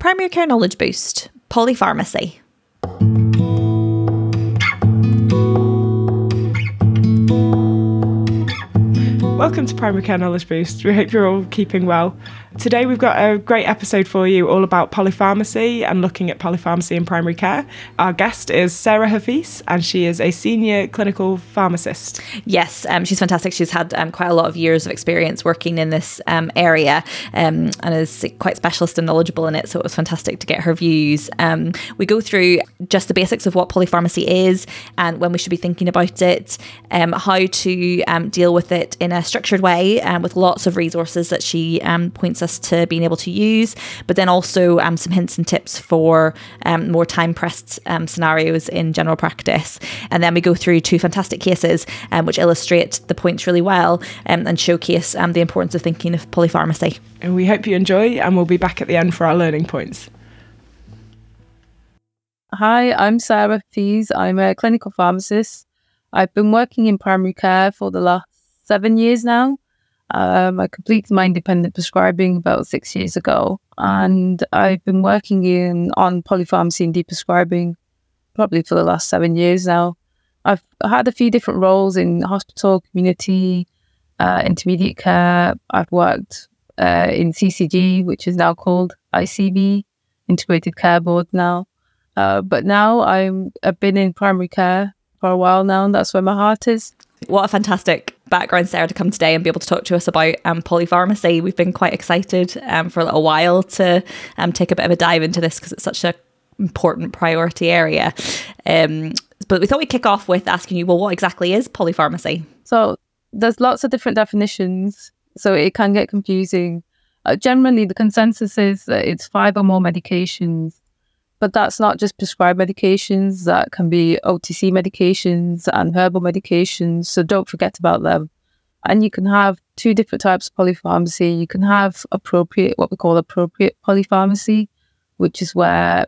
Primary Care Knowledge Boost, Polypharmacy. Welcome to Primary Care Knowledge Boost. We hope you're all keeping well. Today we've got a great episode for you all about polypharmacy and looking at polypharmacy in primary care. Our guest is Sarah Hafeez and she is a senior clinical pharmacist. Yes, um, she's fantastic. She's had um, quite a lot of years of experience working in this um, area um, and is quite specialist and knowledgeable in it. So it was fantastic to get her views. Um, we go through just the basics of what polypharmacy is and when we should be thinking about it, um, how to deal with it in a structured way and with lots of resources that she points us to being able to use, but then also um, some hints and tips for um, more time pressed um, scenarios in general practice. And then we go through two fantastic cases um, which illustrate the points really well um, and showcase um, the importance of thinking of polypharmacy. And we hope you enjoy, and we'll be back at the end for our learning points. Hi, I'm Sarah Hafeez. I'm a clinical pharmacist. I've been working in primary care for the last seven years now. Um, I completed my independent prescribing about six years ago, and I've been working in on polypharmacy and deprescribing probably for the last seven years now. I've had a few different roles in hospital, community, uh, intermediate care. I've worked uh, in CCG, which is now called ICB, Integrated Care Board now. Uh, but now I'm I've been in primary care for a while now, and that's where my heart is. What a fantastic background, Sarah, to come today and be able to talk to us about um, polypharmacy. We've been quite excited um, for a little while to um, take a bit of a dive into this because it's such an important priority area. Um, but we thought we'd kick off with asking you, well, what exactly is polypharmacy? So there's lots of different definitions, so it can get confusing. Uh, generally, the consensus is that it's five or more medications but that's not just prescribed medications, that can be OTC medications and herbal medications. So don't forget about them. And you can have two different types of polypharmacy. You can have appropriate, what we call appropriate polypharmacy, which is where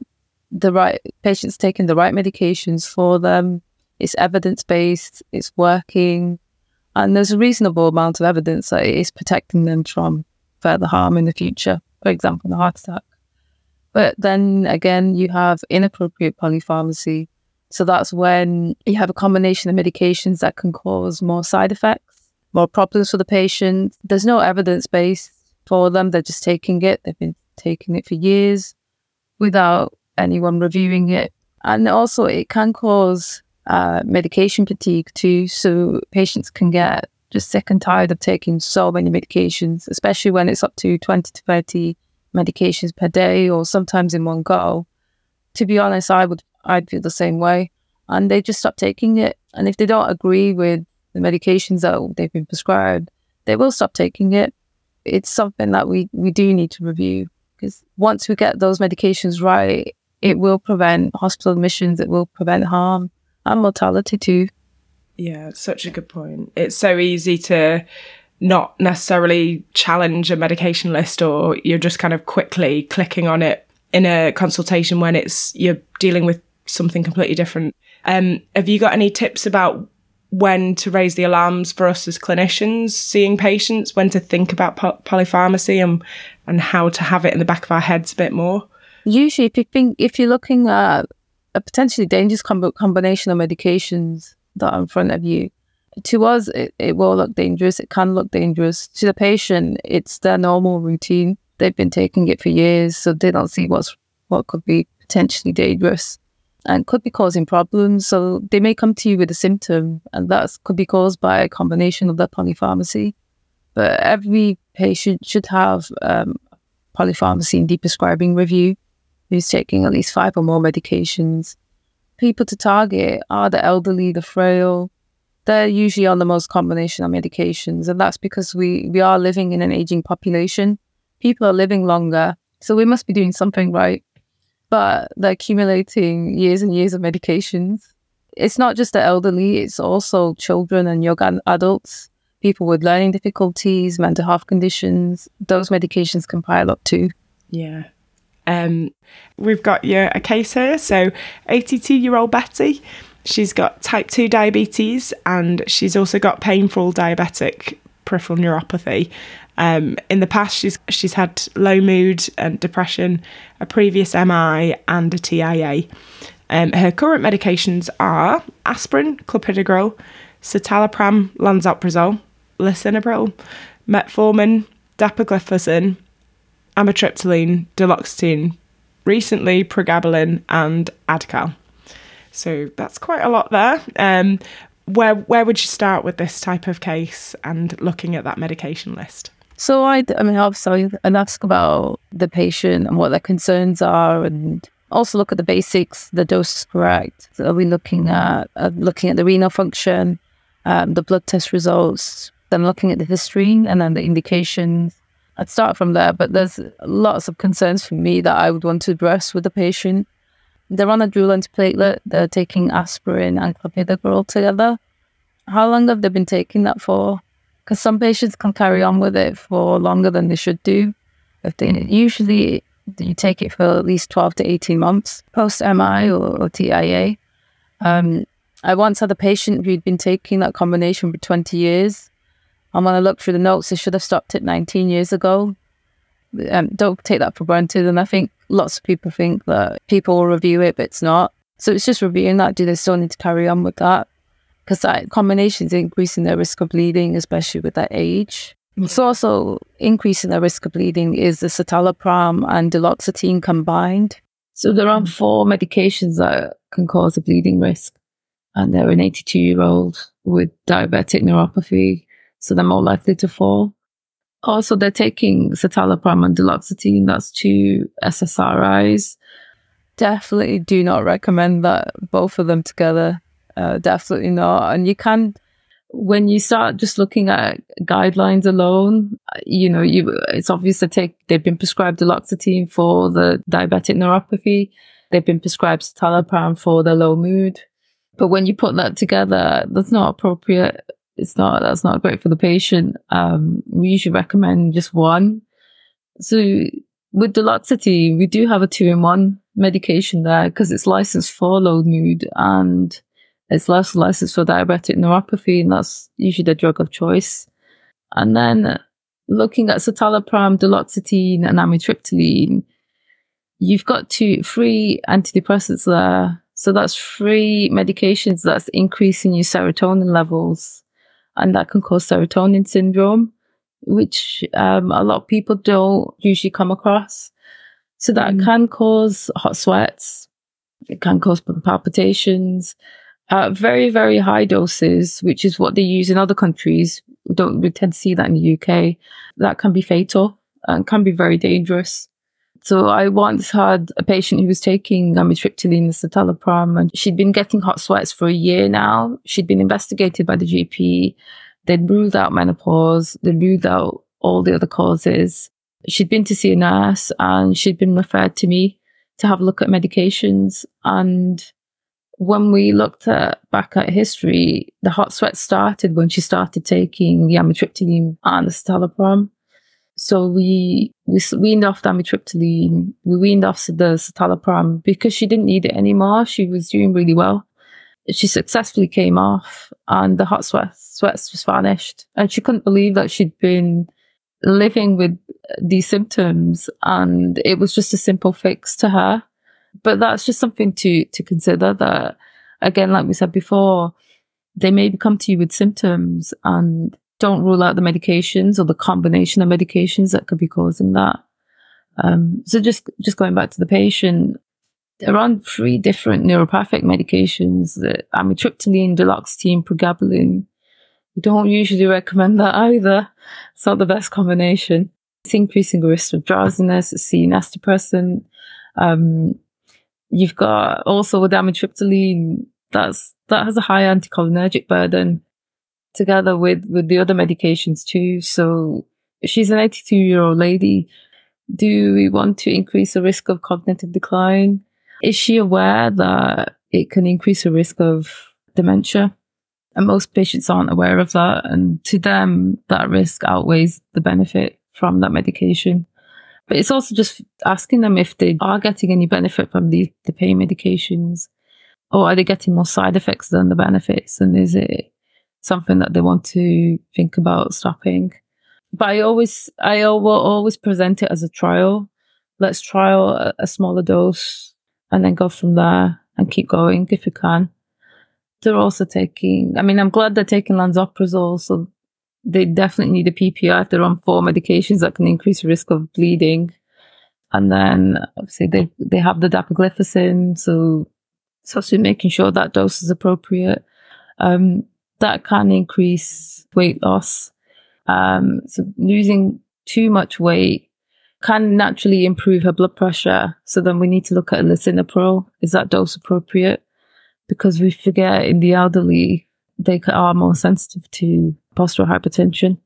the right patient's taking the right medications for them. It's evidence based, it's working, and there's a reasonable amount of evidence that it is protecting them from further harm in the future, for example, a heart attack. But then again, you have inappropriate polypharmacy. So that's when you have a combination of medications that can cause more side effects, more problems for the patient. There's no evidence base for them. They're just taking it. They've been taking it for years without anyone reviewing it. And also, it can cause uh, medication fatigue too. So patients can get just sick and tired of taking so many medications, especially when it's up to 20 to 30 medications per day or sometimes in one go. To be honest, I would I'd feel the same way. And they just stop taking it. And if they don't agree with the medications that they've been prescribed, they will stop taking it. It's something that we, we do need to review because once we get those medications right, it will prevent hospital admissions, it will prevent harm and mortality too. Yeah, such a good point. It's so easy to not necessarily challenge a medication list or you're just kind of quickly clicking on it in a consultation when it's you're dealing with something completely different. Um, have you got any tips about when to raise the alarms for us as clinicians seeing patients, when to think about polypharmacy and and how to have it in the back of our heads a bit more? Usually, if you think if you're looking at a potentially dangerous com- combination of medications that are in front of you, to us, it, it will look dangerous. It can look dangerous. To the patient, it's their normal routine. They've been taking it for years, so they don't see what's what could be potentially dangerous and could be causing problems. So they may come to you with a symptom, and that could be caused by a combination of their polypharmacy. But every patient should have um, polypharmacy and deprescribing review who's taking at least five or more medications. People to target are the elderly, the frail, they're usually on the most combination of medications. And that's because we, we are living in an aging population. People are living longer. So we must be doing something right. But they're accumulating years and years of medications. It's not just the elderly, it's also children and young adults, people with learning difficulties, mental health conditions. Those medications can pile up too. Yeah. Um, we've got you a case here. So, 82 year old Betty She's got type 2 diabetes and she's also got painful diabetic peripheral neuropathy. Um, in the past, she's she's had low mood and depression, a previous MI, and a TIA. Um, her current medications are aspirin, clopidogrel, citalopram, lansoprazole, lisinopril, metformin, dapagliflozin, amitriptyline, duloxetine, recently pregabalin, and Adcal. So that's quite a lot there. Um, where where would you start with this type of case and looking at that medication list? So I, I mean, obviously, and ask about the patient and what their concerns are, and also look at the basics. The dose is correct. Are we looking at uh, looking at the renal function, um, the blood test results, then looking at the history and then the indications. I'd start from there, but there's lots of concerns for me that I would want to address with the patient. They're on a dual antiplatelet. They're taking aspirin and clopidogrel together. How long have they been taking that for? Because some patients can carry on with it for longer than they should do. If they usually you take it for at least twelve to eighteen months post MI or, or TIA. Um, I once had a patient who'd been taking that combination for twenty years. And when I looked through the notes, they should have stopped it 19 years ago um, don't take that for granted. And I think lots of people think that people will review it, but it's not. So it's just reviewing that. Do they still need to carry on with that? Because that combination is increasing their risk of bleeding, especially with that age. It's also increasing their risk of bleeding is the citalopram and duloxetine combined. So there are four medications that can cause a bleeding risk. And they're an 82 year old with diabetic neuropathy. So they're more likely to fall. Also, they're taking citalopram and duloxetine. That's two SSRIs. Definitely do not recommend that both of them together. Uh, definitely not. And you can, when you start just looking at guidelines alone, you know, you it's obvious to take. They've been prescribed duloxetine for the diabetic neuropathy. They've been prescribed citalopram for the low mood. But when you put that together, that's not appropriate it's not that's not great for the patient. Um, we usually recommend just one. So with duloxetine, we do have a two in one medication there because it's licensed for low mood and it's less licensed for diabetic neuropathy, and that's usually the drug of choice. And then looking at citalopram, duloxetine, and amitriptyline, you've got two three antidepressants there. So that's three medications that's increasing your serotonin levels and that can cause serotonin syndrome, which um, a lot of people don't usually come across. So that mm. can cause hot sweats. It can cause palpitations at very, very high doses, which is what they use in other countries. We don't we tend to see that in the UK. That can be fatal and can be very dangerous. So I once had a patient who was taking amitriptyline and citalopram, and she'd been getting hot sweats for a year now. She'd been investigated by the GP. They'd ruled out menopause. They ruled out all the other causes. She'd been to see a nurse and she'd been referred to me to have a look at medications. And when we looked at back at history, the hot sweats started when she started taking the amitriptyline and the citalopram. So we we weaned off amitriptyline, we weaned off the citalopram because she didn't need it anymore. She was doing really well. She successfully came off, and the hot sweats sweats just vanished. And she couldn't believe that she'd been living with these symptoms, and it was just a simple fix to her. But that's just something to to consider. That again, like we said before, they may come to you with symptoms and don't rule out the medications or the combination of medications that could be causing that. Um, so just just going back to the patient, they're on three different neuropathic medications: that amitriptyline, duloxetine, pregabalin. We don't usually recommend that either. It's not the best combination. It's increasing the risk of drowsiness. It's CNS depressant. Um, you've got also with amitriptyline, that's that has a high anticholinergic burden together with with the other medications too. So she's an 82 year old lady. Do we want to increase the risk of cognitive decline? Is she aware that it can increase the risk of dementia? And most patients aren't aware of that. And to them, that risk outweighs the benefit from that medication. But it's also just asking them if they are getting any benefit from the, the pain medications or are they getting more side effects than the benefits? And is it something that they want to think about stopping. but I always, I will always present it as a trial. Let's trial a, a smaller dose and then go from there and keep going if you can. They're also taking, I mean, I'm glad they're taking lansoprazole. So they definitely need a PPI if they're on four medications that can increase risk of bleeding. And then obviously they, they have the dapagliflozin. So also making sure that dose is appropriate. Um, that can increase weight loss. Um, so losing too much weight can naturally improve her blood pressure. So then we need to look at lisinopril. Is that dose appropriate? Because we forget in the elderly, they are more sensitive to postural hypertension.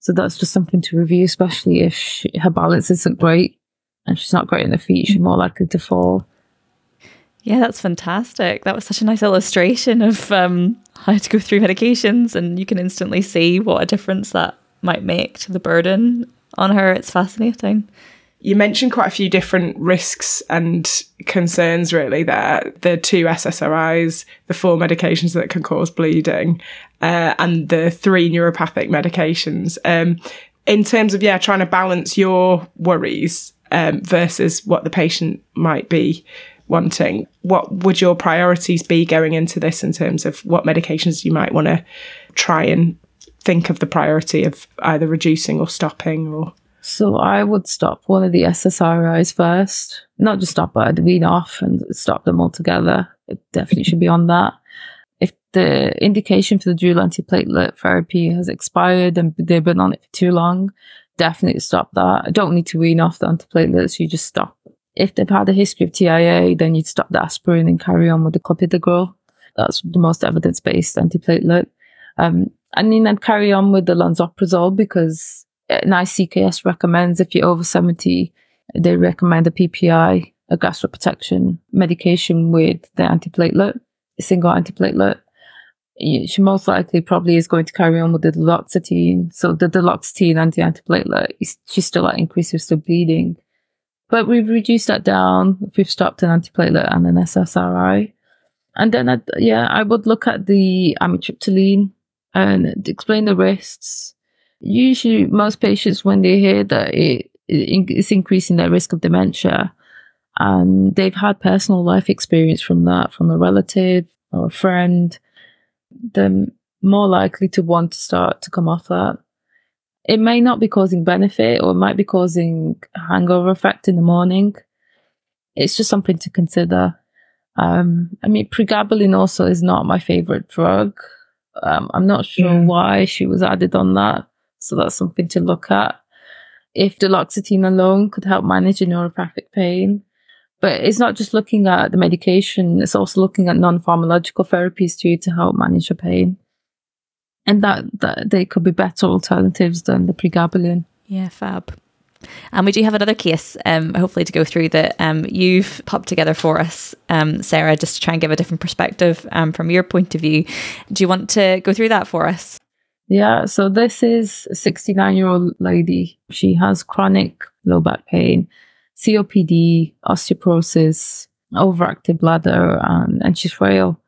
So that's just something to review, especially if she, her balance isn't great and she's not great in the feet, she's more likely to fall. Yeah, that's fantastic. That was such a nice illustration of um, how to go through medications, and you can instantly see what a difference that might make to the burden on her. It's fascinating. You mentioned quite a few different risks and concerns, really, there. The two SSRIs, the four medications that can cause bleeding, uh, and the three neuropathic medications. Um, in terms of, yeah, trying to balance your worries um, versus what the patient might be wanting, what would your priorities be going into this in terms of what medications you might want to try and think of the priority of either reducing or stopping or so I would stop one of the SSRIs first. Not just stop, but I'd wean off and stop them altogether. It definitely should be on that. If the indication for the dual antiplatelet therapy has expired and they've been on it for too long, definitely stop that. I don't need to wean off the antiplatelets, you just stop if they've had a history of TIA, then you'd stop the aspirin and carry on with the clopidogrel. That's the most evidence-based antiplatelet. Um, and then I'd carry on with the lansoprazole because NICE recommends if you're over 70, they recommend a PPI, a gastroprotection medication with the antiplatelet, a single antiplatelet. She most likely probably is going to carry on with the duloxetine. So the duloxetine anti-antiplatelet, she's still at increased risk of bleeding. But we've reduced that down. We've stopped an antiplatelet and an SSRI. And then, I'd, yeah, I would look at the amitriptyline and explain the risks. Usually, most patients, when they hear that it, it's increasing their risk of dementia, and they've had personal life experience from that, from a relative or a friend, they're more likely to want to start to come off that it may not be causing benefit or it might be causing hangover effect in the morning. It's just something to consider. Um, I mean, pregabalin also is not my favorite drug. Um, I'm not sure yeah. why she was added on that. So that's something to look at. If duloxetine alone could help manage the neuropathic pain, but it's not just looking at the medication, it's also looking at non-pharmacological therapies too to help manage the pain and that, that they could be better alternatives than the pregabalin. Yeah, fab. And we do have another case, um, hopefully, to go through that um, you've popped together for us, um, Sarah, just to try and give a different perspective um, from your point of view. Do you want to go through that for us? Yeah, so this is a 69 year old lady. She has chronic low back pain, COPD, osteoporosis, overactive bladder, and, and she's frail.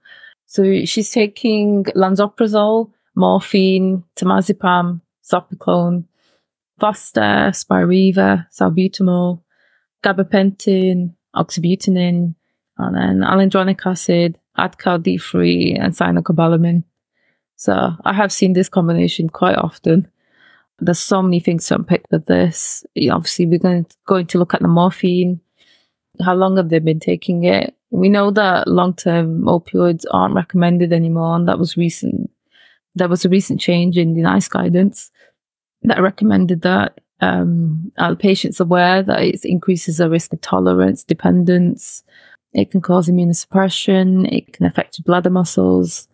So she's taking lansoprazole morphine, temazepam, zopiclone, Fostair, Spiriva, salbutamol, gabapentin, oxybutynin, and then alendronic acid, Adcal D3, and cyanocobalamin. So I have seen this combination quite often. There's so many things to unpick with this. Obviously, we're going to, going to look at the morphine. How long have they been taking it? We know that long-term opioids aren't recommended anymore, and that was recent there was a recent change in the NICE guidance that recommended that um, are patients aware that it increases the risk of tolerance, dependence. It can cause immunosuppression. It can affect bladder muscles.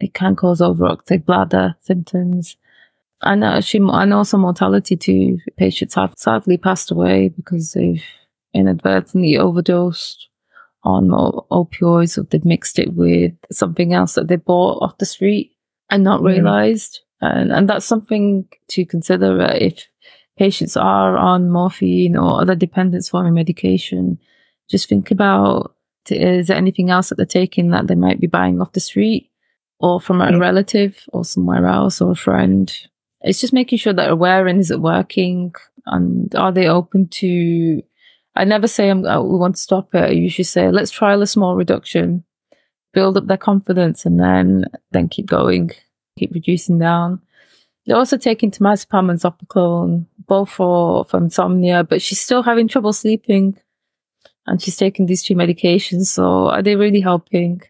It can cause overactive bladder symptoms. And, actually, and also mortality too. Patients have sadly passed away because they've inadvertently overdosed on opioids or they've mixed it with something else that they bought off the street and not realized. And, and that's something to consider uh, if patients are on morphine or other dependence forming medication. Just think about is there anything else that they're taking that they might be buying off the street or from a relative or somewhere else or a friend? it's just making sure that aware and is it working and are they open to I never say I'm, oh, we want to stop it. I usually say, let's trial a small reduction, build up their confidence and then, then keep going, keep reducing down. They're also taking temazepam and zopiclone, both for, for insomnia, but she's still having trouble sleeping and she's taking these two medications. So are they really helping?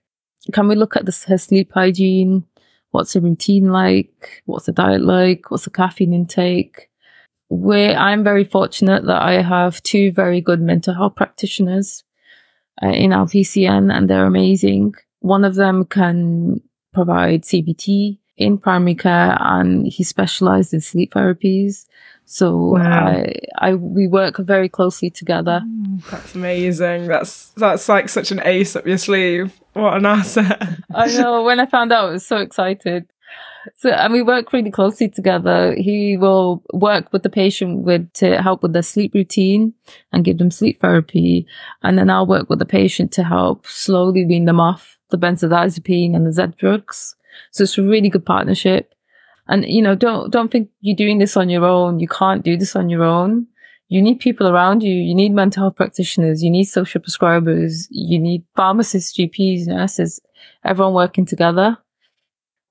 Can we look at this, her sleep hygiene? What's her routine like? What's the diet like? What's the caffeine intake? Where I'm very fortunate that I have two very good mental health practitioners uh, in our PCN and they're amazing. One of them can provide CBT in primary care and he specialized in sleep therapies. So wow. I, I, we work very closely together. Mm, that's amazing. That's, that's like such an ace up your sleeve. What an asset. I know. When I found out, I was so excited. So, and we work really closely together. He will work with the patient with to help with their sleep routine and give them sleep therapy. And then I'll work with the patient to help slowly wean them off the benzodiazepine and the Z drugs. So it's a really good partnership. And, you know, don't, don't think you're doing this on your own. You can't do this on your own. You need people around you. You need mental health practitioners. You need social prescribers. You need pharmacists, GPs, nurses, everyone working together.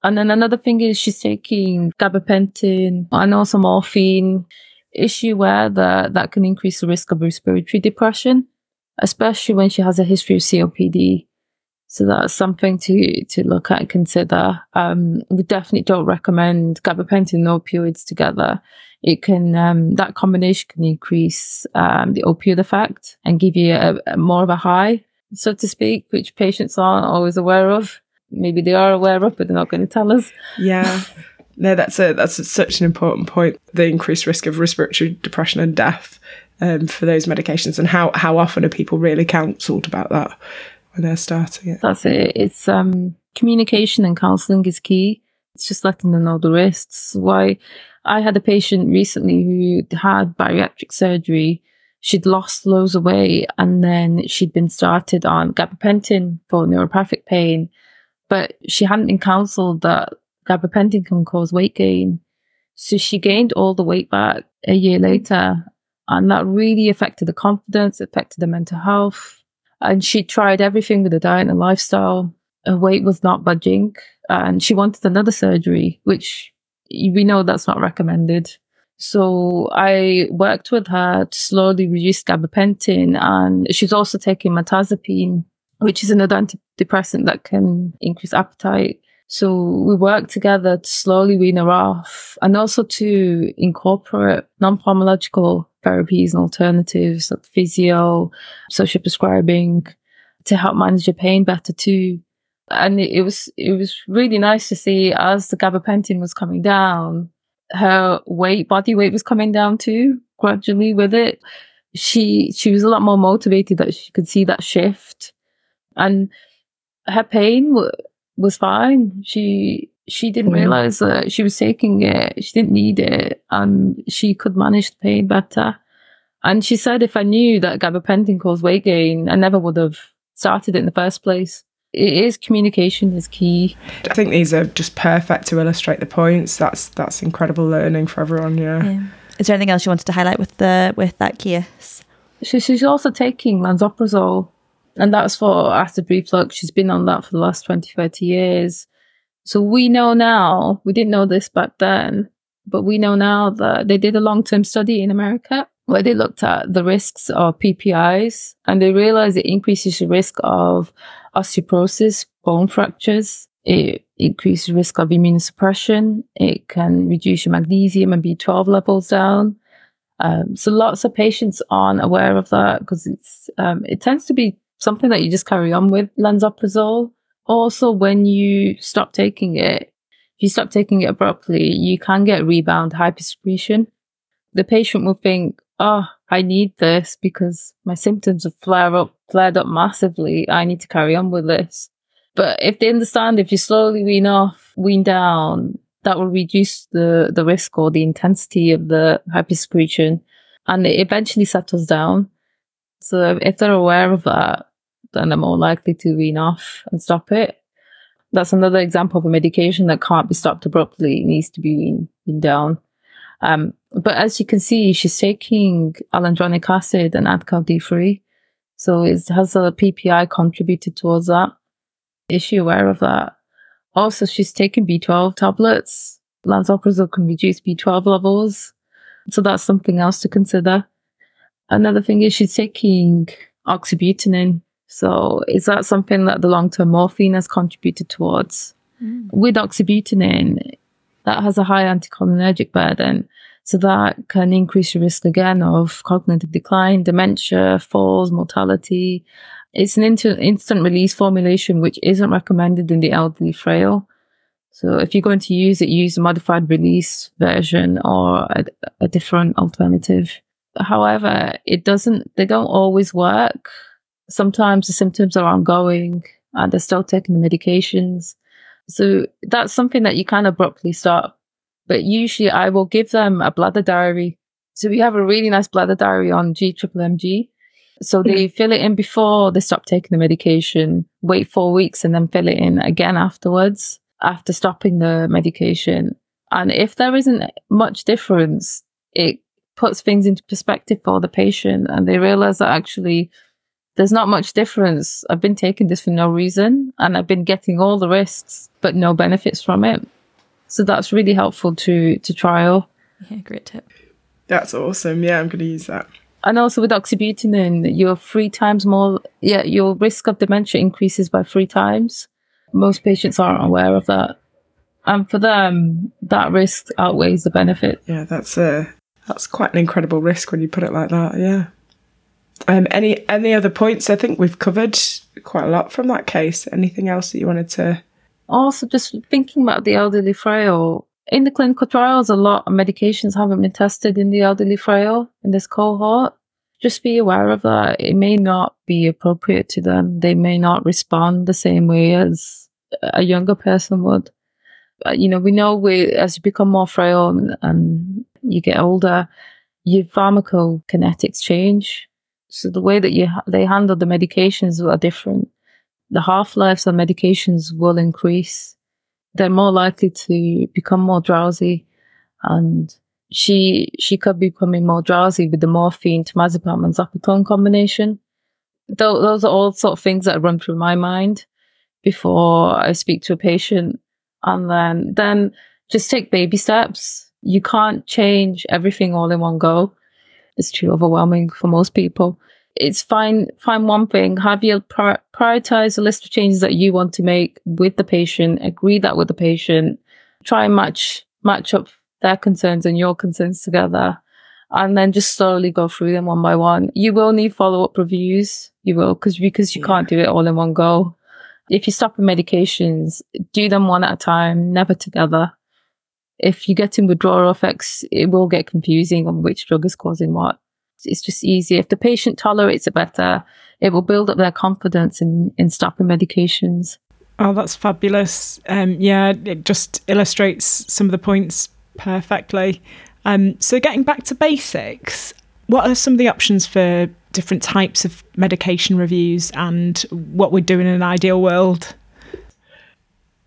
And then another thing is she's taking gabapentin and also morphine. Is she aware that that can increase the risk of respiratory depression, especially when she has a history of COPD? So that's something to, to look at and consider. Um, we definitely don't recommend gabapentin and opioids together. It can, um, that combination can increase, um, the opioid effect and give you a, a more of a high, so to speak, which patients aren't always aware of. Maybe they are aware of, but they're not going to tell us. Yeah. No, that's a that's a, such an important point. The increased risk of respiratory depression and death um, for those medications, and how how often are people really counselled about that? When they're starting it. That's it. It's um, communication and counselling is key. It's just letting them know the risks. Why I had a patient recently who had bariatric surgery. She'd lost loads of weight and then she'd been started on gabapentin for neuropathic pain, but she hadn't been counselled that gabapentin can cause weight gain. So she gained all the weight back a year later and that really affected the confidence, affected the mental health, and she tried everything with the diet and lifestyle. Her weight was not budging and she wanted another surgery, which we know that's not recommended. So I worked with her to slowly reduce gabapentin and she's also taking mirtazapine, which is another antidepressant that can increase appetite. So we worked together to slowly wean her off and also to incorporate non-pharmacological therapies and alternatives like physio, social prescribing to help manage your pain better too. And it, was, it was really nice to see as the gabapentin was coming down, her weight, body weight was coming down too, gradually with it. She, she was a lot more motivated that she could see that shift and her pain was fine. She she didn't realize that she was taking it. She didn't need it, and she could manage the pain better. And she said, if I knew that gabapentin caused weight gain, I never would have started it in the first place. It is communication is key. I think these are just perfect to illustrate the points. That's that's incredible learning for everyone. Yeah. yeah. Is there anything else you wanted to highlight with the with that case? She, she's also taking lansoprazole and that's for acid reflux. She's been on that for the last 20, 30 years. So we know now, we didn't know this back then, but we know now that they did a long term study in America where they looked at the risks of PPIs and they realized it increases the risk of osteoporosis, bone fractures. It increases risk of immunosuppression. It can reduce your magnesium and B12 levels down. Um, so lots of patients aren't aware of that because it's um, it tends to be something that you just carry on with lansoprazole. Also, when you stop taking it, if you stop taking it abruptly, you can get rebound hypersecretion. The patient will think, oh, I need this because my symptoms have flared up, flared up massively. I need to carry on with this. But if they understand, if you slowly wean off, wean down, that will reduce the, the risk or the intensity of the hypersecretion and it eventually settles down. So if they're aware of that, then they're more likely to wean off and stop it. That's another example of a medication that can't be stopped abruptly. It needs to be been down. Um, but as you can see, she's taking alendronic acid and Adcal D3. So it has a PPI contributed towards that. Is she aware of that? Also, she's taking B12 tablets. Lansoprazole can reduce B12 levels. So that's something else to consider. Another thing is she's taking oxybutynin. So is that something that the long-term morphine has contributed towards? Mm. With oxybutynin, that has a high anticholinergic burden. So that can increase your risk again of cognitive decline, dementia, falls, mortality. It's an inter- instant release formulation, which isn't recommended in the elderly frail. So if you're going to use it, use a modified release version or a, a different alternative. However, it doesn't, they don't always work. Sometimes the symptoms are ongoing and they're still taking the medications. So that's something that you can abruptly stop. But usually I will give them a bladder diary. So we have a really nice bladder diary on G triple MG. So they mm. fill it in before they stop taking the medication, wait four weeks and then fill it in again afterwards after stopping the medication. And if there isn't much difference, it puts things into perspective for the patient and they realize that actually there's not much difference. I've been taking this for no reason and I've been getting all the risks, but no benefits from it. So that's really helpful to, to trial. Yeah, great tip. That's awesome. Yeah, I'm going to use that. And also with oxybutynin, you're three times more, yeah, your risk of dementia increases by three times. Most patients aren't aware of that. And for them, that risk outweighs the benefit. Yeah, that's a, that's quite an incredible risk when you put it like that. Yeah. Um, any any other points? I think we've covered quite a lot from that case. Anything else that you wanted to? Also, just thinking about the elderly frail. In the clinical trials, a lot of medications haven't been tested in the elderly frail in this cohort. Just be aware of that. It may not be appropriate to them. They may not respond the same way as a younger person would. You know, we know we, as you become more frail and, and you get older, your pharmacokinetics change so the way that you ha- they handle the medications are different. The half lives of medications will increase. They're more likely to become more drowsy, and she she could be becoming more drowsy with the morphine, temazepam, and zopiclone combination. Th- those are all sort of things that run through my mind before I speak to a patient, and then then just take baby steps. You can't change everything all in one go it's too overwhelming for most people. It's fine, find one thing, have you prioritize a list of changes that you want to make with the patient, agree that with the patient, try and match, match up their concerns and your concerns together. And then just slowly go through them one by one. You will need follow up reviews. You will, cause, because you yeah. can't do it all in one go. If you stop medications, do them one at a time, never together if you get in withdrawal effects, it will get confusing on which drug is causing what. It's just easier. If the patient tolerates it better, it will build up their confidence in, in stopping medications. Oh, that's fabulous. Um, yeah, it just illustrates some of the points perfectly. Um, so, getting back to basics, what are some of the options for different types of medication reviews and what we'd do in an ideal world?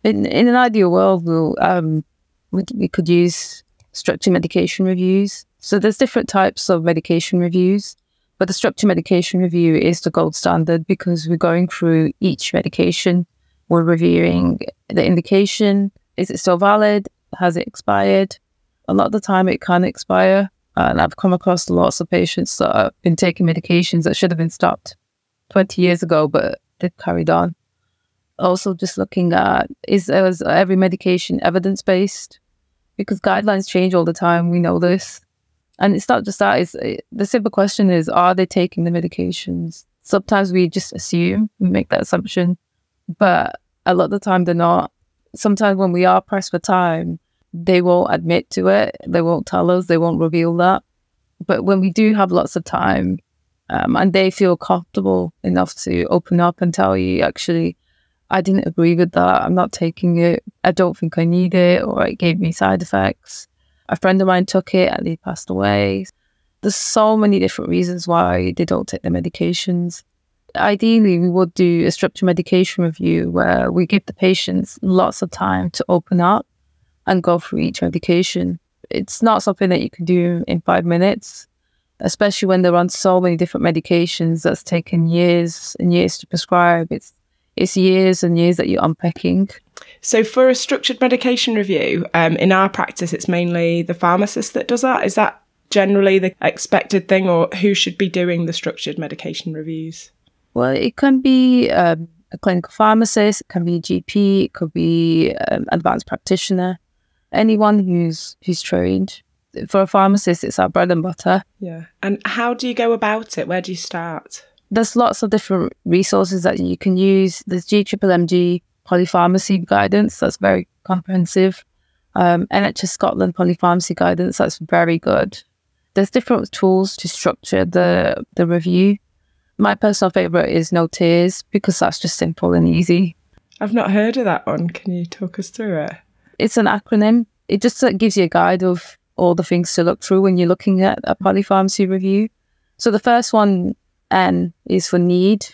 In, in an ideal world, we'll um, we, we could use structured medication reviews. So there's different types of medication reviews, but the structured medication review is the gold standard because we're going through each medication. We're reviewing the indication. Is it still valid? Has it expired? A lot of the time it can expire. And I've come across lots of patients that have been taking medications that should have been stopped 20 years ago, but they've carried on. Also, just looking at is, is every medication evidence based? Because guidelines change all the time. We know this. And it's not just that. It's eh, the simple question is: Are they taking the medications? Sometimes we just assume we make that assumption, but a lot of the time they're not. Sometimes when we are pressed for time, they won't admit to it. They won't tell us. They won't reveal that. But when we do have lots of time, um, and they feel comfortable enough to open up and tell you, actually, I didn't agree with that. I'm not taking it. I don't think I need it, or it gave me side effects. A friend of mine took it and he passed away. There's so many different reasons why they don't take the medications. ideally, we would do a structured medication review where we give the patients lots of time to open up and go through each medication. It's not something that you can do in five minutes, especially when they're on so many different medications that's taken years and years to prescribe. It's it's years and years that you're unpacking. So, for a structured medication review, um, in our practice, it's mainly the pharmacist that does that. Is that generally the expected thing, or who should be doing the structured medication reviews? Well, it can be um, a clinical pharmacist, it can be a GP, it could be um, advanced practitioner, anyone who's who's trained. For a pharmacist, it's our bread and butter. Yeah. And how do you go about it? Where do you start? There's lots of different resources that you can use. There's GMMG polypharmacy guidance, that's very comprehensive. Um, NHS Scotland polypharmacy guidance, that's very good. There's different tools to structure the the review. My personal favourite is No Tears because that's just simple and easy. I've not heard of that one. Can you talk us through it? It's an acronym. It just uh, gives you a guide of all the things to look through when you're looking at a polypharmacy review. So the first one, N, is for need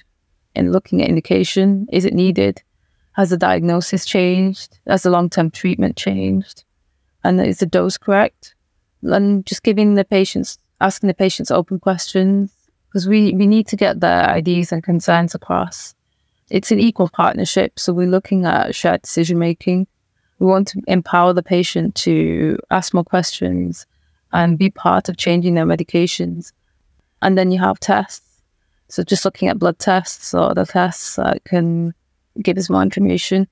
and looking at indication. Is it needed? Has the diagnosis changed? Has the long term treatment changed? And is the dose correct? And just giving the patients, asking the patients open questions because we, we need to get their ideas and concerns across. It's an equal partnership. So we're looking at shared decision making. We want to empower the patient to ask more questions and be part of changing their medications. And then you have tests. So just looking at blood tests or other tests that can give us more information.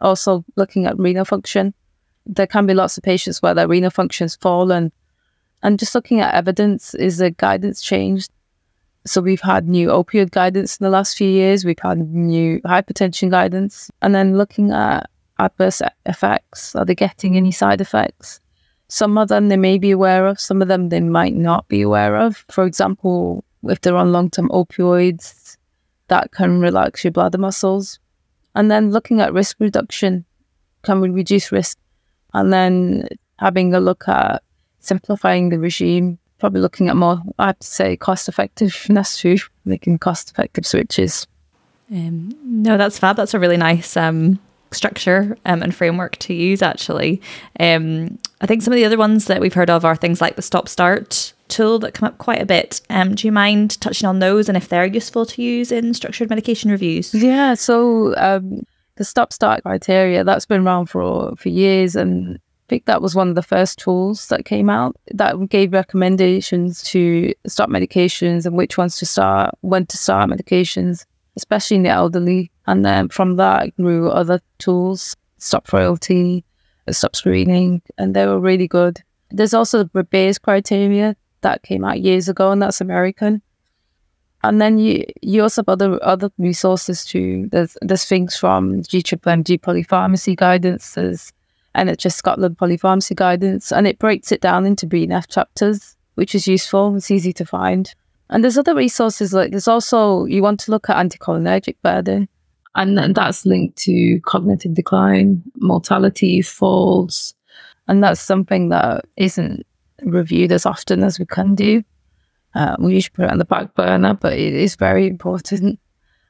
Also looking at renal function. There can be lots of patients where their renal function function's fallen. And just looking at evidence, is the guidance changed? So we've had new opioid guidance in the last few years. We've had new hypertension guidance, and then looking at adverse effects. Are they getting any side effects? Some of them they may be aware of. Some of them they might not be aware of. For example, if they're on long-term opioids, that can relax your bladder muscles. And then looking at risk reduction, can we reduce risk? And then having a look at simplifying the regime probably looking at more, I'd say, cost effectiveness too, making cost effective switches. Um, no, that's fab. That's a really nice um, structure um, and framework to use, actually. Um, I think some of the other ones that we've heard of are things like the stop start tool that come up quite a bit. Um, do you mind touching on those and if they're useful to use in structured medication reviews? Yeah, so um, the stop start criteria that's been around for for years and I think that was one of the first tools that came out that gave recommendations to stop medications and which ones to start, when to start medications, especially in the elderly. And then from that grew other tools, stop frailty, stop screening, and they were really good. There's also the Beers criteria that came out years ago, and that's American. And then you you also have other other resources too. There's there's things from GMMG polypharmacy guidance. There's NHS Scotland polypharmacy guidance, and it breaks it down into BNF chapters, which is useful. It's easy to find. And there's other resources like there's also you want to look at anticholinergic burden, and, and that's linked to cognitive decline, mortality, falls, and that's something that isn't reviewed as often as we can do. Uh, we usually put it on the back burner, but it is very important.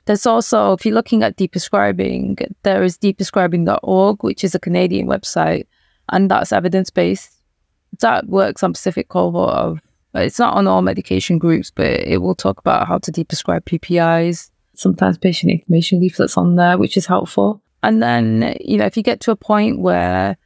There's also, if you're looking at deprescribing, there is deprescribing.org, which is a Canadian website, and that's evidence based. That works on specific cohort of, it's not on all medication groups, but it will talk about how to deprescribe PPIs. Sometimes patient information leaflets on there, which is helpful. And then, you know, if you get to a point where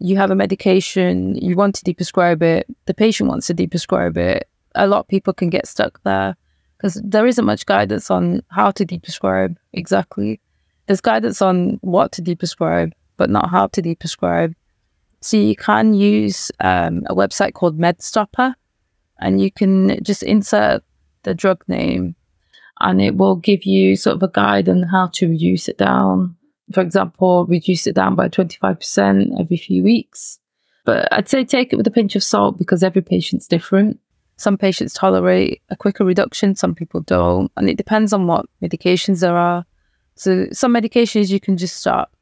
you have a medication, you want to deprescribe it, the patient wants to deprescribe it, a lot of people can get stuck there because there isn't much guidance on how to deprescribe exactly. There's guidance on what to deprescribe, but not how to deprescribe. So you can use um, a website called MedStopper, and you can just insert the drug name, and it will give you sort of a guide on how to reduce it down. For example, reduce it down by 25% every few weeks. But I'd say take it with a pinch of salt because every patient's different. Some patients tolerate a quicker reduction, some people don't. And it depends on what medications there are. So some medications you can just stop.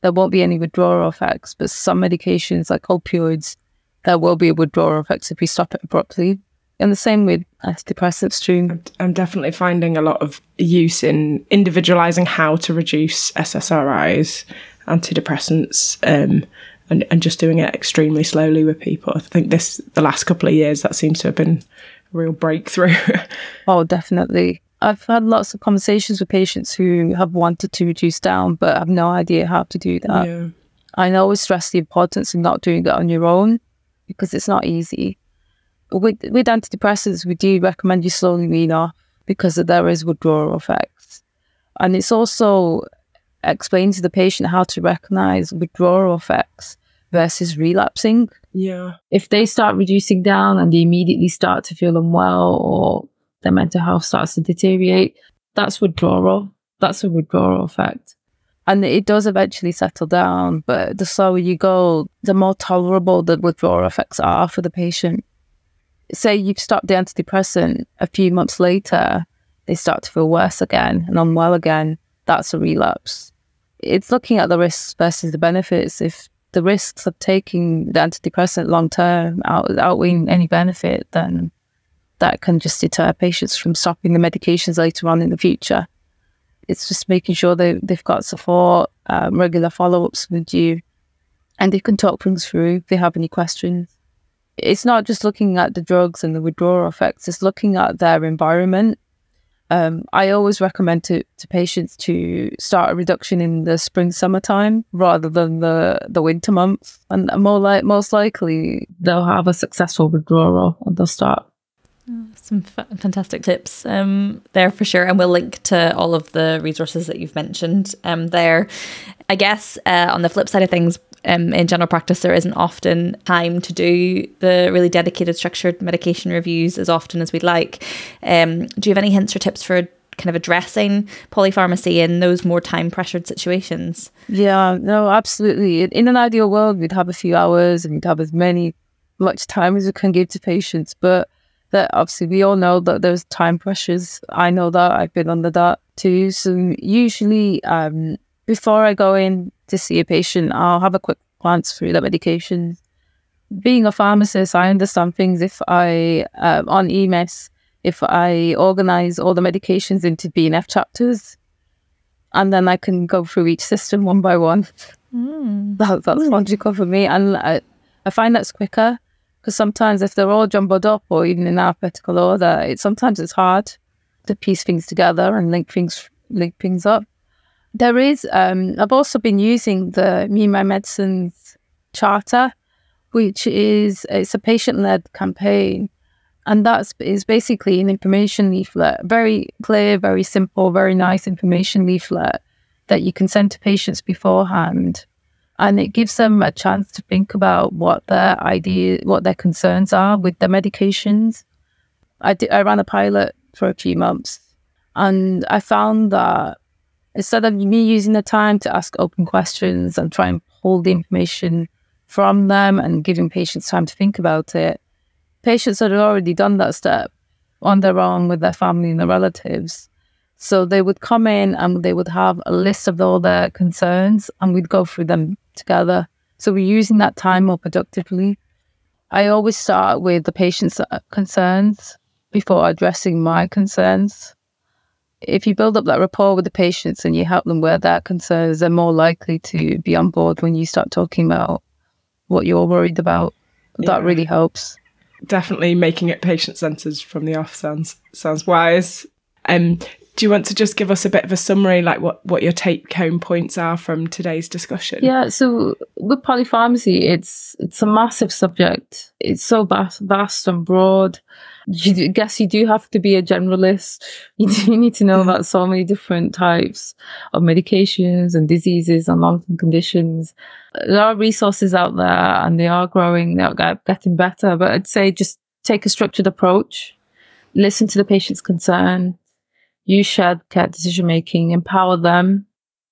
There won't be any withdrawal effects, but some medications like opioids, there will be a withdrawal effects if we stop it abruptly. And the same with antidepressants too. I'm, I'm definitely finding a lot of use in individualizing how to reduce SSRIs, antidepressants, um, and, and just doing it extremely slowly with people. I think this the last couple of years that seems to have been a real breakthrough. oh, definitely. I've had lots of conversations with patients who have wanted to reduce down but have no idea how to do that. Yeah. I always stress the importance of not doing it on your own because it's not easy. With with antidepressants, we do recommend you slowly wean off because there is withdrawal effects, and it's also explain to the patient how to recognize withdrawal effects versus relapsing. Yeah. If they start reducing down and they immediately start to feel unwell or their mental health starts to deteriorate, that's withdrawal. That's a withdrawal effect. And it does eventually settle down, but the slower you go, the more tolerable the withdrawal effects are for the patient. Say you've stopped the antidepressant, a few months later, they start to feel worse again and unwell again. That's a relapse. It's looking at the risks versus the benefits. If the risks of taking the antidepressant long term out, outweighing any benefit, then that can just deter patients from stopping the medications later on in the future. It's just making sure they, they've got support, um, regular follow ups with you, and they can talk things through if they have any questions. It's not just looking at the drugs and the withdrawal effects, it's looking at their environment. Um, I always recommend to, to patients to start a reduction in the spring summertime rather than the, the winter months, and more like most likely they'll have a successful withdrawal and they'll start some f- fantastic tips um, there for sure. And we'll link to all of the resources that you've mentioned um, there. I guess uh, on the flip side of things, um, in general practice, there isn't often time to do the really dedicated, structured medication reviews as often as we'd like. Um, do you have any hints or tips for kind of addressing polypharmacy in those more time pressured situations? Yeah, no, absolutely. In an ideal world, we'd have a few hours and we'd have as many much time as we can give to patients, but that obviously we all know that there's time pressures. I know that I've been under that too. So usually, um, before I go in to see a patient, I'll have a quick glance through the medications. Being a pharmacist, I understand things. If I uh, on EMIS, if I organize all the medications into BNF chapters, and then I can go through each system one by one. Mm. That, that's logical for me, and I, I find that's quicker because sometimes if they're all jumbled up or even in alphabetical order, it sometimes it's hard to piece things together and link things link things up. There is um, I've also been using the Me My Medicines charter, which is it's a patient led campaign. And that's is basically an information leaflet, very clear, very simple, very nice information leaflet that you can send to patients beforehand and it gives them a chance to think about what their idea, what their concerns are with the medications. I did, I ran a pilot for a few months, and I found that instead of me using the time to ask open questions and try and pull the information from them and giving patients time to think about it, patients had already done that step on their own with their family and their relatives. So they would come in and they would have a list of all their concerns and we'd go through them together. So we're using that time more productively. I always start with the patient's concerns before addressing my concerns. If you build up that rapport with the patients and you help them where their concerns, they're more likely to be on board when you start talking about what you're worried about. Yeah. That really helps. Definitely making it patient centered from the off sounds sounds wise. Um, do you want to just give us a bit of a summary, like what, what your take home points are from today's discussion? Yeah, so with polypharmacy, it's it's a massive subject. It's so vast, vast and broad. You guess you do have to be a generalist. You do need to know about so many different types of medications and diseases and long-term conditions. There are resources out there and they are growing, they are getting better. But I'd say just take a structured approach, listen to the patient's concern, use shared care decision making, empower them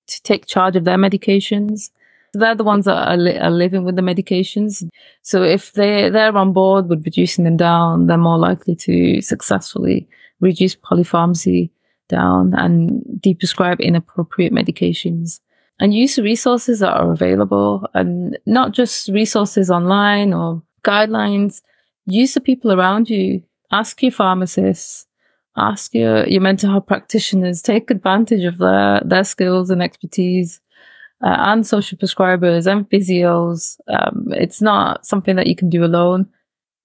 to take charge of their medications. They're the ones that are, li- are, living with the medications. So if they, they're on board with reducing them down, they're more likely to successfully reduce polypharmacy down and deprescribe inappropriate medications and use the resources that are available and not just resources online or guidelines. Use the people around you ask your pharmacists, ask your, your mental health practitioners, take advantage of their, their skills and expertise. Uh, and social prescribers and physios. Um, it's not something that you can do alone.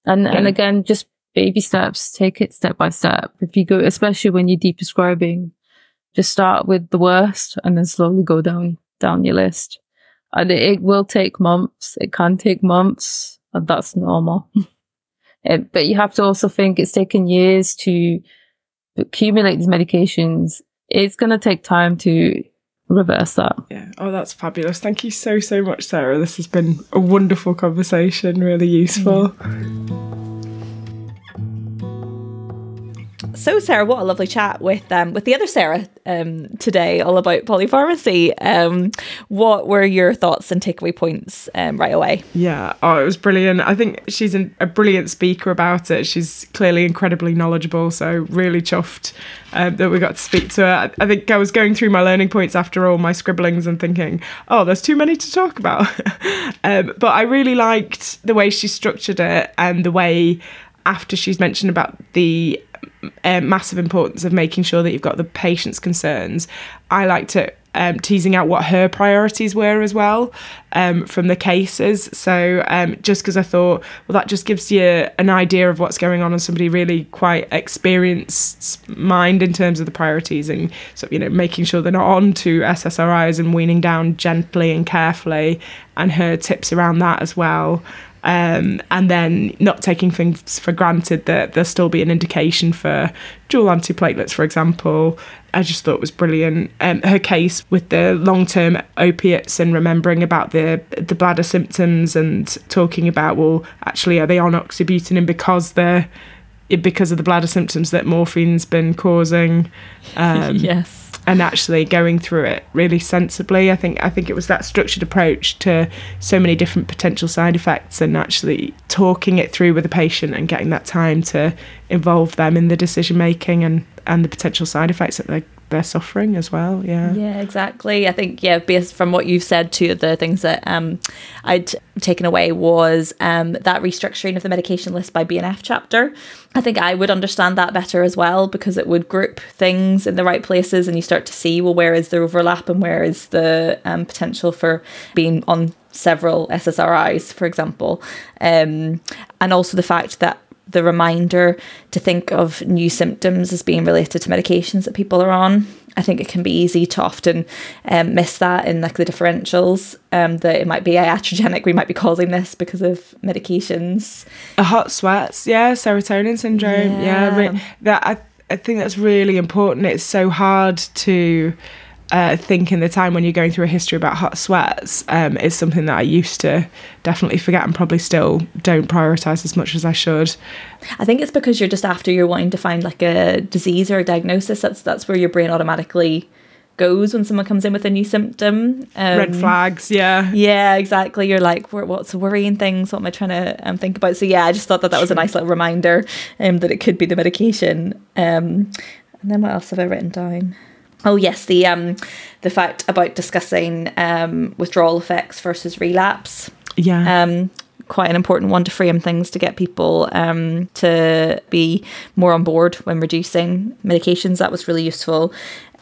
And, yeah. and again, just baby steps, take it step by step. If you go, especially when you're deprescribing, just start with the worst and then slowly go down, down your list. And it, it will take months. It can take months and that's normal. it, but you have to also think it's taken years to accumulate these medications. It's going to take time to reverse that. Yeah. Oh, that's fabulous. Thank you so, so much, Sarah. This has been a wonderful conversation, really useful. Mm. So, Sarah, what a lovely chat with um, with the other Sarah um, today, all about polypharmacy. Um, what were your thoughts and takeaway points um, right away? Yeah, oh, it was brilliant. I think she's an, a brilliant speaker about it. She's clearly incredibly knowledgeable. So, really chuffed um, that we got to speak to her. I, I think I was going through my learning points after all my scribblings and thinking, oh, there's too many to talk about. um, but I really liked the way she structured it and the way after she's mentioned about the uh, massive importance of making sure that you've got the patient's concerns. I liked it um, teasing out what her priorities were as well um, from the cases. So um, just because I thought, well, that just gives you an idea of what's going on on somebody really quite experienced mind in terms of the priorities and so you know making sure they're not on to SSRIs and weaning down gently and carefully, and her tips around that as well. Um, and then not taking things for granted that there'll still be an indication for dual antiplatelets, for example. I just thought was brilliant. Um, her case with the long-term opiates and remembering about the the bladder symptoms and talking about well, actually, are they on oxybutynin because they're because of the bladder symptoms that morphine's been causing? Um, yes and actually going through it really sensibly. I think I think it was that structured approach to so many different potential side effects and actually talking it through with the patient and getting that time to involve them in the decision making and and the potential side effects that they they're suffering as well. Yeah. Yeah, exactly. I think yeah, based from what you've said to the things that um, I'd taken away was um, that restructuring of the medication list by BNF chapter. I think I would understand that better as well because it would group things in the right places and you start to see well where is the overlap and where is the um, potential for being on several SSRIs, for example. Um, and also the fact that the reminder to think of new symptoms as being related to medications that people are on. I think it can be easy to often um, miss that in like the differentials. Um, that it might be iatrogenic, we might be causing this because of medications. A hot sweats, yeah, serotonin syndrome, yeah. yeah that I I think that's really important. It's so hard to uh, think in the time when you're going through a history about hot sweats um, is something that I used to definitely forget and probably still don't prioritize as much as I should. I think it's because you're just after you're wanting to find like a disease or a diagnosis. That's that's where your brain automatically goes when someone comes in with a new symptom. Um, Red flags, yeah. Yeah, exactly. You're like, what's the worrying things? What am I trying to um, think about? So yeah, I just thought that that was a nice little reminder um, that it could be the medication. Um, and then what else have I written down? Oh yes, the um, the fact about discussing um, withdrawal effects versus relapse. Yeah. Um, quite an important one to frame things to get people um, to be more on board when reducing medications. That was really useful.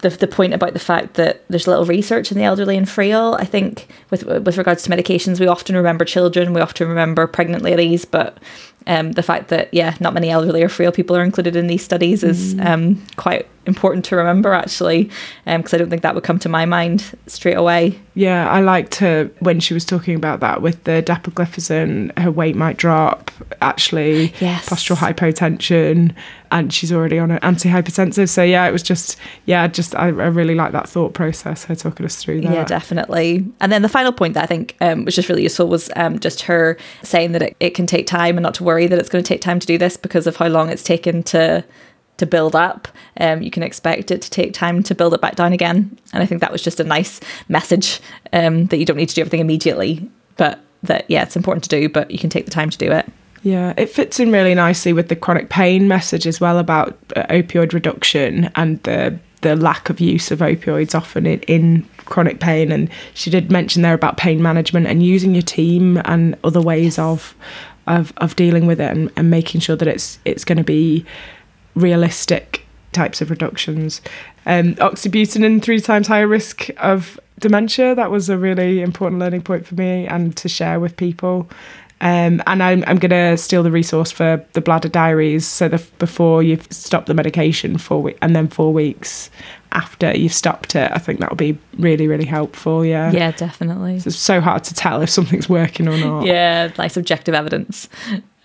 The, the point about the fact that there's little research in the elderly and frail. I think with with regards to medications, we often remember children, we often remember pregnant ladies, but um, the fact that yeah, not many elderly or frail people are included in these studies is mm. um, quite important to remember actually, because um, I don't think that would come to my mind straight away. Yeah, I liked her when she was talking about that with the dapagliflozin, her weight might drop. Actually, yes. postural hypotension, and she's already on an antihypertensive. So yeah, it was just yeah, just I, I really like that thought process. Her talking us through that. Yeah, definitely. And then the final point that I think um, was just really useful was um, just her saying that it, it can take time and not to worry that it's going to take time to do this because of how long it's taken to to build up. Um, you can expect it to take time to build it back down again. And I think that was just a nice message um, that you don't need to do everything immediately, but that, yeah, it's important to do, but you can take the time to do it. Yeah, it fits in really nicely with the chronic pain message as well about uh, opioid reduction and the the lack of use of opioids often in, in chronic pain. And she did mention there about pain management and using your team and other ways of of of dealing with it and, and making sure that it's it's going to be realistic types of reductions. Um, oxybutynin three times higher risk of dementia. That was a really important learning point for me and to share with people. Um, and I'm, I'm going to steal the resource for the bladder diaries. So the, before you've stopped the medication, four we- and then four weeks after you've stopped it, I think that will be really, really helpful. Yeah. Yeah, definitely. It's so hard to tell if something's working or not. Yeah, like subjective evidence.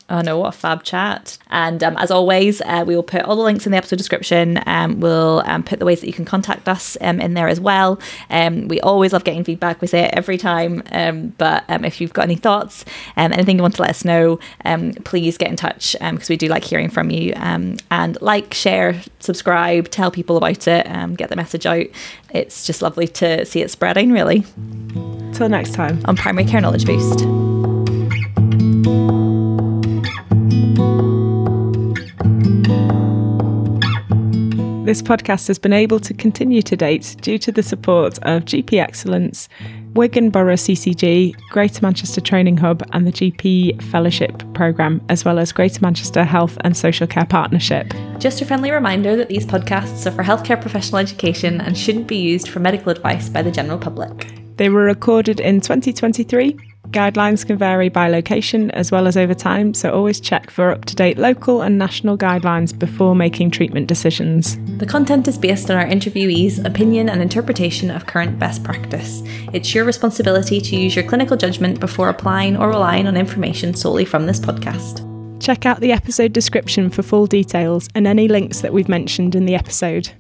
I know what a fab chat. And um, as always, uh, we will put all the links in the episode description. Um, we'll um, put the ways that you can contact us um, in there as well. Um, we always love getting feedback. We say it every time. Um, but um, if you've got any thoughts, um, anything you want to let us know, um, please get in touch because we do like hearing from you. Um, and like, share, subscribe, tell people about it, um, get the message out. It's just lovely to see it spreading, really, Till next time. on Primary Care Knowledge Boost. This podcast has been able to continue to date due to the support of GP Excellence, Wigan Borough CCG, Greater Manchester Training Hub, and the GP Fellowship Programme, as well as Greater Manchester Health and Social Care Partnership. Just a friendly reminder that these podcasts are for healthcare professional education and shouldn't be used for medical advice by the general public. They were recorded in 2023. Guidelines can vary by location as well as over time, so always check for up to date local and national guidelines before making treatment decisions. The content is based on our interviewees' opinion and interpretation of current best practice. It's your responsibility to use your clinical judgment before applying or relying on information solely from this podcast. Check out the episode description for full details and any links that we've mentioned in the episode.